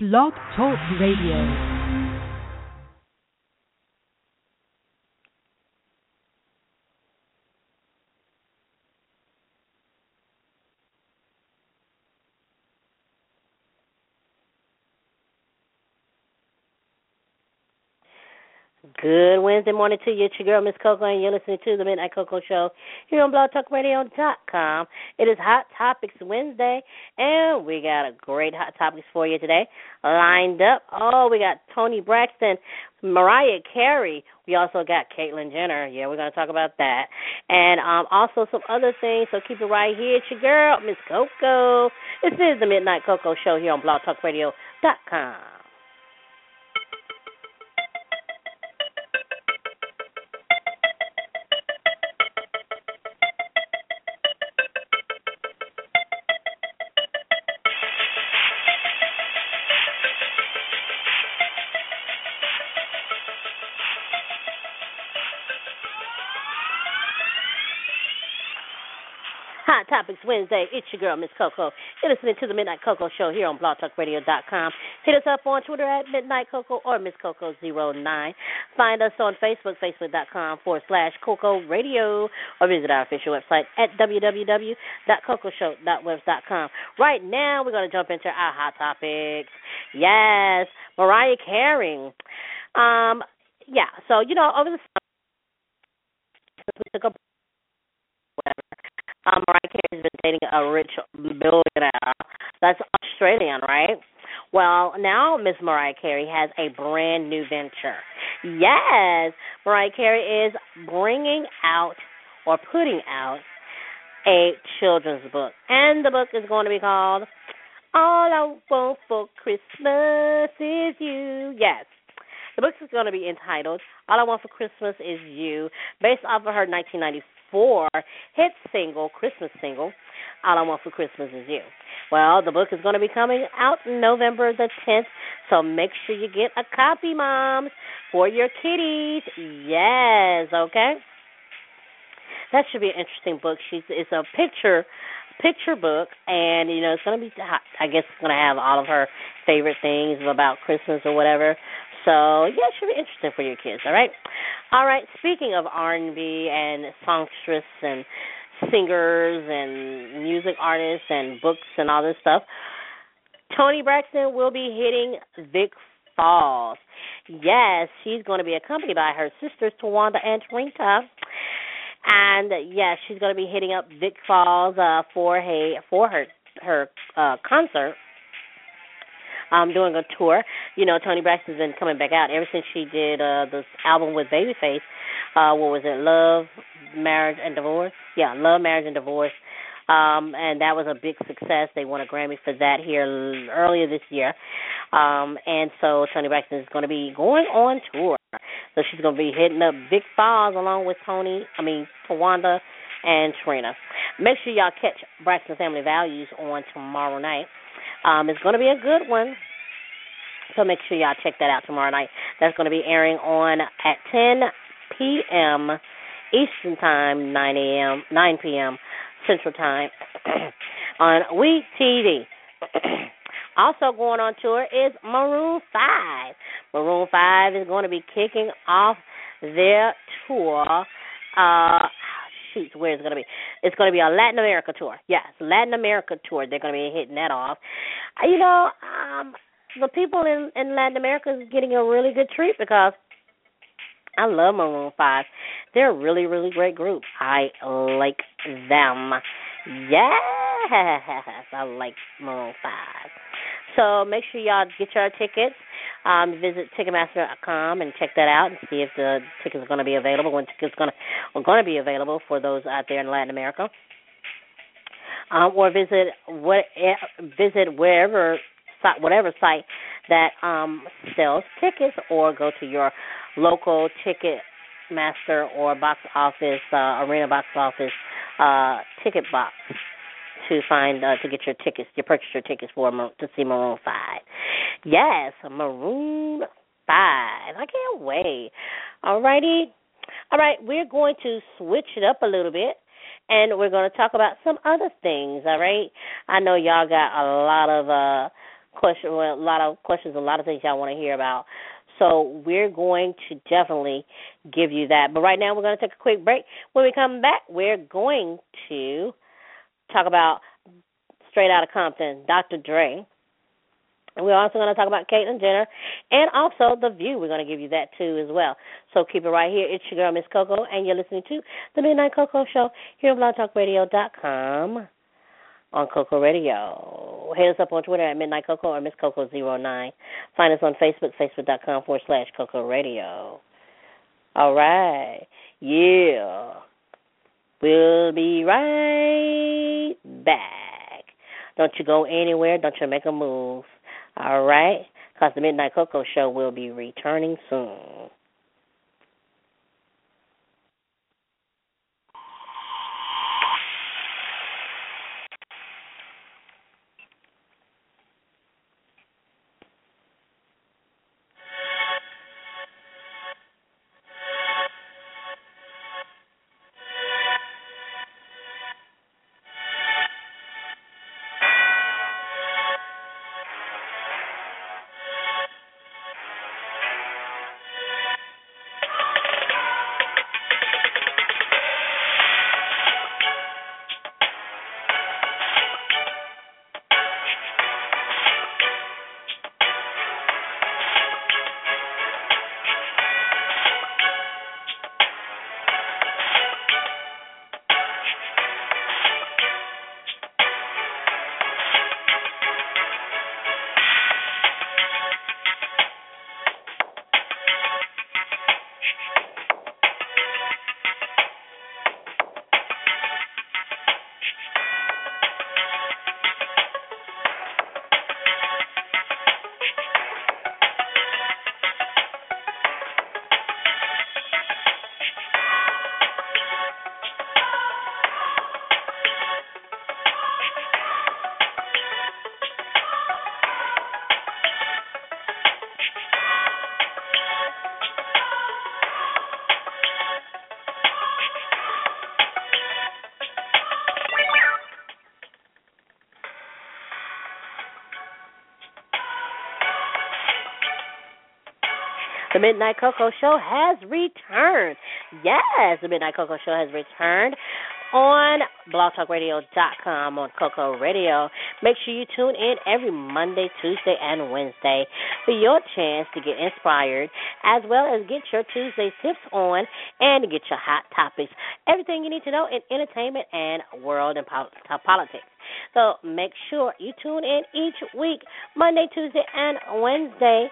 Blog Talk Radio. Good Wednesday morning to you. It's your girl, Miss Coco, and you're listening to the Midnight Coco Show here on blogtalkradio.com. It is Hot Topics Wednesday, and we got a great Hot Topics for you today lined up. Oh, we got Toni Braxton, Mariah Carey. We also got Caitlyn Jenner. Yeah, we're going to talk about that. And um, also some other things, so keep it right here. It's your girl, Miss Coco. This is the Midnight Coco Show here on blogtalkradio.com. Topics Wednesday. It's your girl, Miss Coco. You're listening to the Midnight Coco Show here on blogtalkradio.com. Hit us up on Twitter at Midnight Coco or Miss Coco09. Find us on Facebook, facebook.com forward slash Coco Radio, or visit our official website at www.cocoshow.webs.com. Right now, we're going to jump into our Hot Topics. Yes, Mariah Carey. Um, yeah, so, you know, over the summer, we took a. Um, Mariah Carey's been dating a rich billionaire. That's Australian, right? Well, now Miss Mariah Carey has a brand new venture. Yes, Mariah Carey is bringing out or putting out a children's book, and the book is going to be called "All I Want for Christmas Is You." Yes. The book is going to be entitled All I Want for Christmas Is You, based off of her 1994 hit single, Christmas single, All I Want for Christmas Is You. Well, the book is going to be coming out November the 10th, so make sure you get a copy, moms, for your kiddies. Yes, okay? That should be an interesting book. She's it's a picture picture book and you know it's going to be I guess it's going to have all of her favorite things about Christmas or whatever. So yeah, it should be interesting for your kids. All right, all right. Speaking of R and B and songstress and singers and music artists and books and all this stuff, Toni Braxton will be hitting Vic Falls. Yes, she's going to be accompanied by her sisters Towanda and Tarinka. And yes, she's going to be hitting up Vic Falls uh, for her for her her uh, concert um doing a tour. You know, Toni Braxton's been coming back out ever since she did uh this album with Babyface. Uh what was it? Love, Marriage and Divorce. Yeah, Love, Marriage and Divorce. Um and that was a big success. They won a Grammy for that here earlier this year. Um and so Toni Braxton is going to be going on tour. So she's going to be hitting up Vic Falls along with Toni, I mean Towanda and Trina. Make sure y'all catch Braxton Family Values on tomorrow night. Um, it's going to be a good one. So make sure y'all check that out tomorrow night. That's going to be airing on at 10 p.m. Eastern Time, 9 a.m., 9 p.m. Central Time on We TV. also going on tour is Maroon 5. Maroon 5 is going to be kicking off their tour. Uh, shoot, where it's going to be. It's going to be a Latin America tour. Yes, Latin America tour. They're going to be hitting that off. Uh, You know, um, the people in in Latin America is getting a really good treat because I love Maroon Five. They're a really, really great group. I like them. Yes, I like Maroon Five. So make sure y'all get your tickets. Um, visit Ticketmaster.com and check that out and see if the tickets are going to be available. When tickets going to are going to be available for those out there in Latin America. Um, or visit what visit wherever whatever site that um, sells tickets, or go to your local ticket master or box office uh, arena box office uh, ticket box to find uh, to get your tickets, you purchase your tickets for to see Maroon Five. Yes, Maroon Five. I can't wait. Alrighty, all right. We're going to switch it up a little bit, and we're going to talk about some other things. All right. I know y'all got a lot of uh question, well, a lot of questions, a lot of things y'all want to hear about. So we're going to definitely give you that. But right now, we're going to take a quick break. When we come back, we're going to talk about straight out of Compton, Dr. Dre. And we're also going to talk about Caitlyn Jenner and also The View. We're going to give you that too as well. So keep it right here. It's your girl, Miss Coco, and you're listening to The Midnight Coco Show here on blogtalkradio.com on Coco Radio. Hit us up on Twitter at Midnight Coco or Miss Coco09. Find us on Facebook, facebook.com forward slash Coco Radio. All right. Yeah. We'll be right back. Don't you go anywhere. Don't you make a move. All right? Because the Midnight Coco Show will be returning soon. The Midnight Coco Show has returned. Yes, the Midnight Coco Show has returned on blogtalkradio.com on Coco Radio. Make sure you tune in every Monday, Tuesday, and Wednesday for your chance to get inspired as well as get your Tuesday tips on and get your hot topics. Everything you need to know in entertainment and world and politics. So make sure you tune in each week, Monday, Tuesday, and Wednesday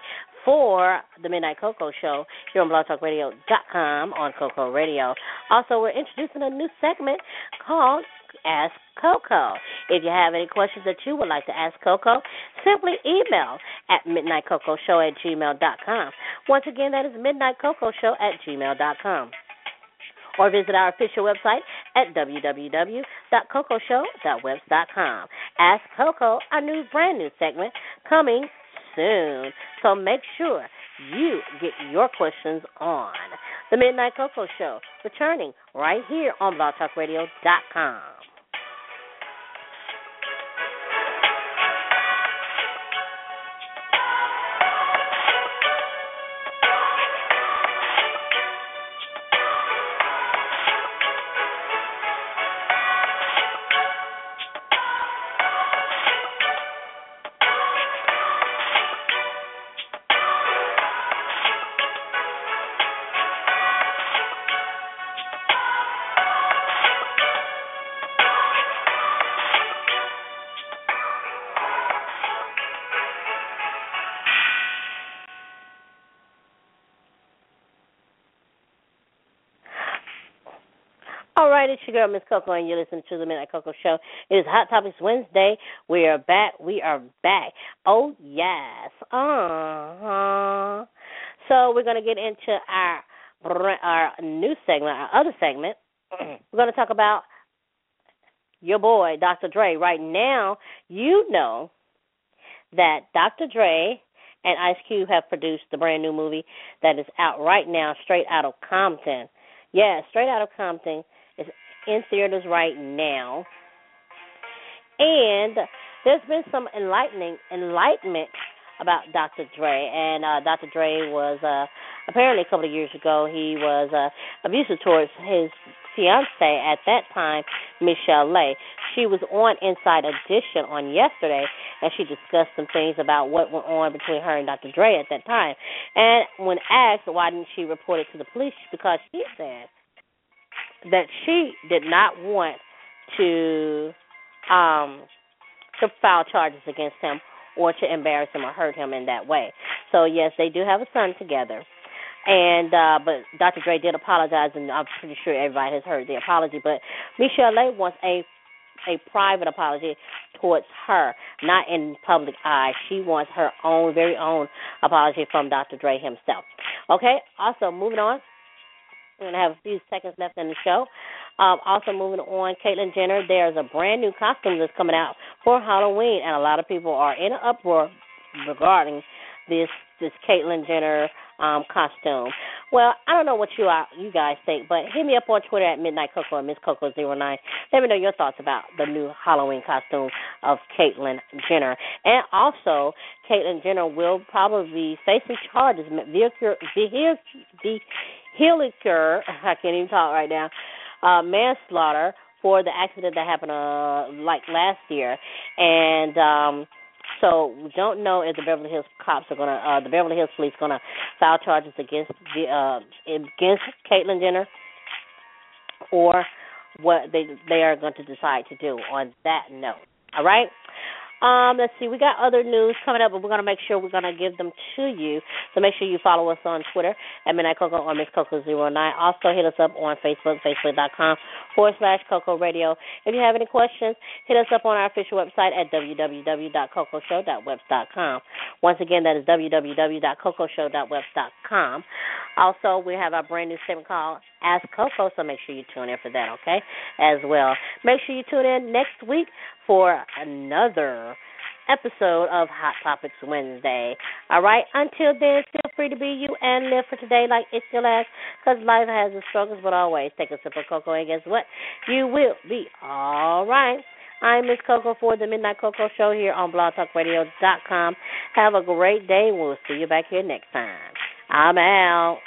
for the Midnight Coco Show here on blogtalkradio.com on Coco Radio. Also, we're introducing a new segment called Ask Coco. If you have any questions that you would like to ask Coco, simply email at midnightcocoshow at gmail.com. Once again, that is midnightcocoshow at gmail.com or visit our official website at www.cocoshow.webs.com. Ask Coco, our new brand new segment coming soon. So make sure you get your questions on. The Midnight Coco Show, returning right here on blogtalkradio.com. right, it's your girl, Miss Coco, and you're listening to the Midnight Coco Show. It is Hot Topics Wednesday. We are back. We are back. Oh, yes. Uh-huh. So we're going to get into our our new segment, our other segment. we're going to talk about your boy, Dr. Dre. Right now, you know that Dr. Dre and Ice Cube have produced the brand new movie that is out right now, straight out of Compton. Yeah, straight out of Compton. In theaters right now. And there's been some enlightening enlightenment about Dr. Dre, and uh, Dr. Dre was uh, apparently a couple of years ago he was uh, abusive towards his fiance at that time, Michelle Lay. She was on Inside Edition on yesterday, and she discussed some things about what went on between her and Dr. Dre at that time. And when asked why didn't she report it to the police, because she said that she did not want to um to file charges against him or to embarrass him or hurt him in that way. So yes, they do have a son together. And uh but Dr. Dre did apologize and I'm pretty sure everybody has heard the apology. But Michelle Lay wants a a private apology towards her, not in public eye. She wants her own very own apology from Dr. Dre himself. Okay, also moving on. We're gonna have a few seconds left in the show. Um, also moving on, Caitlyn Jenner. There's a brand new costume that's coming out for Halloween, and a lot of people are in an uproar regarding this this Caitlyn Jenner um costume. Well, I don't know what you are, you guys think, but hit me up on Twitter at Midnight Coco and Miss Coco 09 Let me know your thoughts about the new Halloween costume of Caitlyn Jenner. And also, Caitlyn Jenner will probably be facing charges vehicular I can't even talk right now uh, manslaughter for the accident that happened uh like last year, and um so we don't know if the Beverly Hills cops are gonna uh the Beverly Hills police gonna file charges against the uh against Caitlyn Jenner or what they they are going to decide to do on that note. All right. Um, let's see, we got other news coming up, but we're gonna make sure we're gonna give them to you. So make sure you follow us on Twitter at Midnight Coco or Miss Coco 09 Also hit us up on Facebook, facebook.com forward slash Coco Radio. If you have any questions, hit us up on our official website at www.cocoshow.webs.com. Once again, that is www.cocoshow.webs.com. Also, we have our brand new segment called Ask Coco, so make sure you tune in for that, okay? As well. Make sure you tune in next week for another episode of Hot Topics Wednesday. All right, until then, feel free to be you and live for today like it's your last, because life has its struggles, but always take a sip of cocoa, and guess what? You will be all right. I'm Miss Coco for the Midnight Coco Show here on blogtalkradio.com. Have a great day. We'll see you back here next time. I'm out.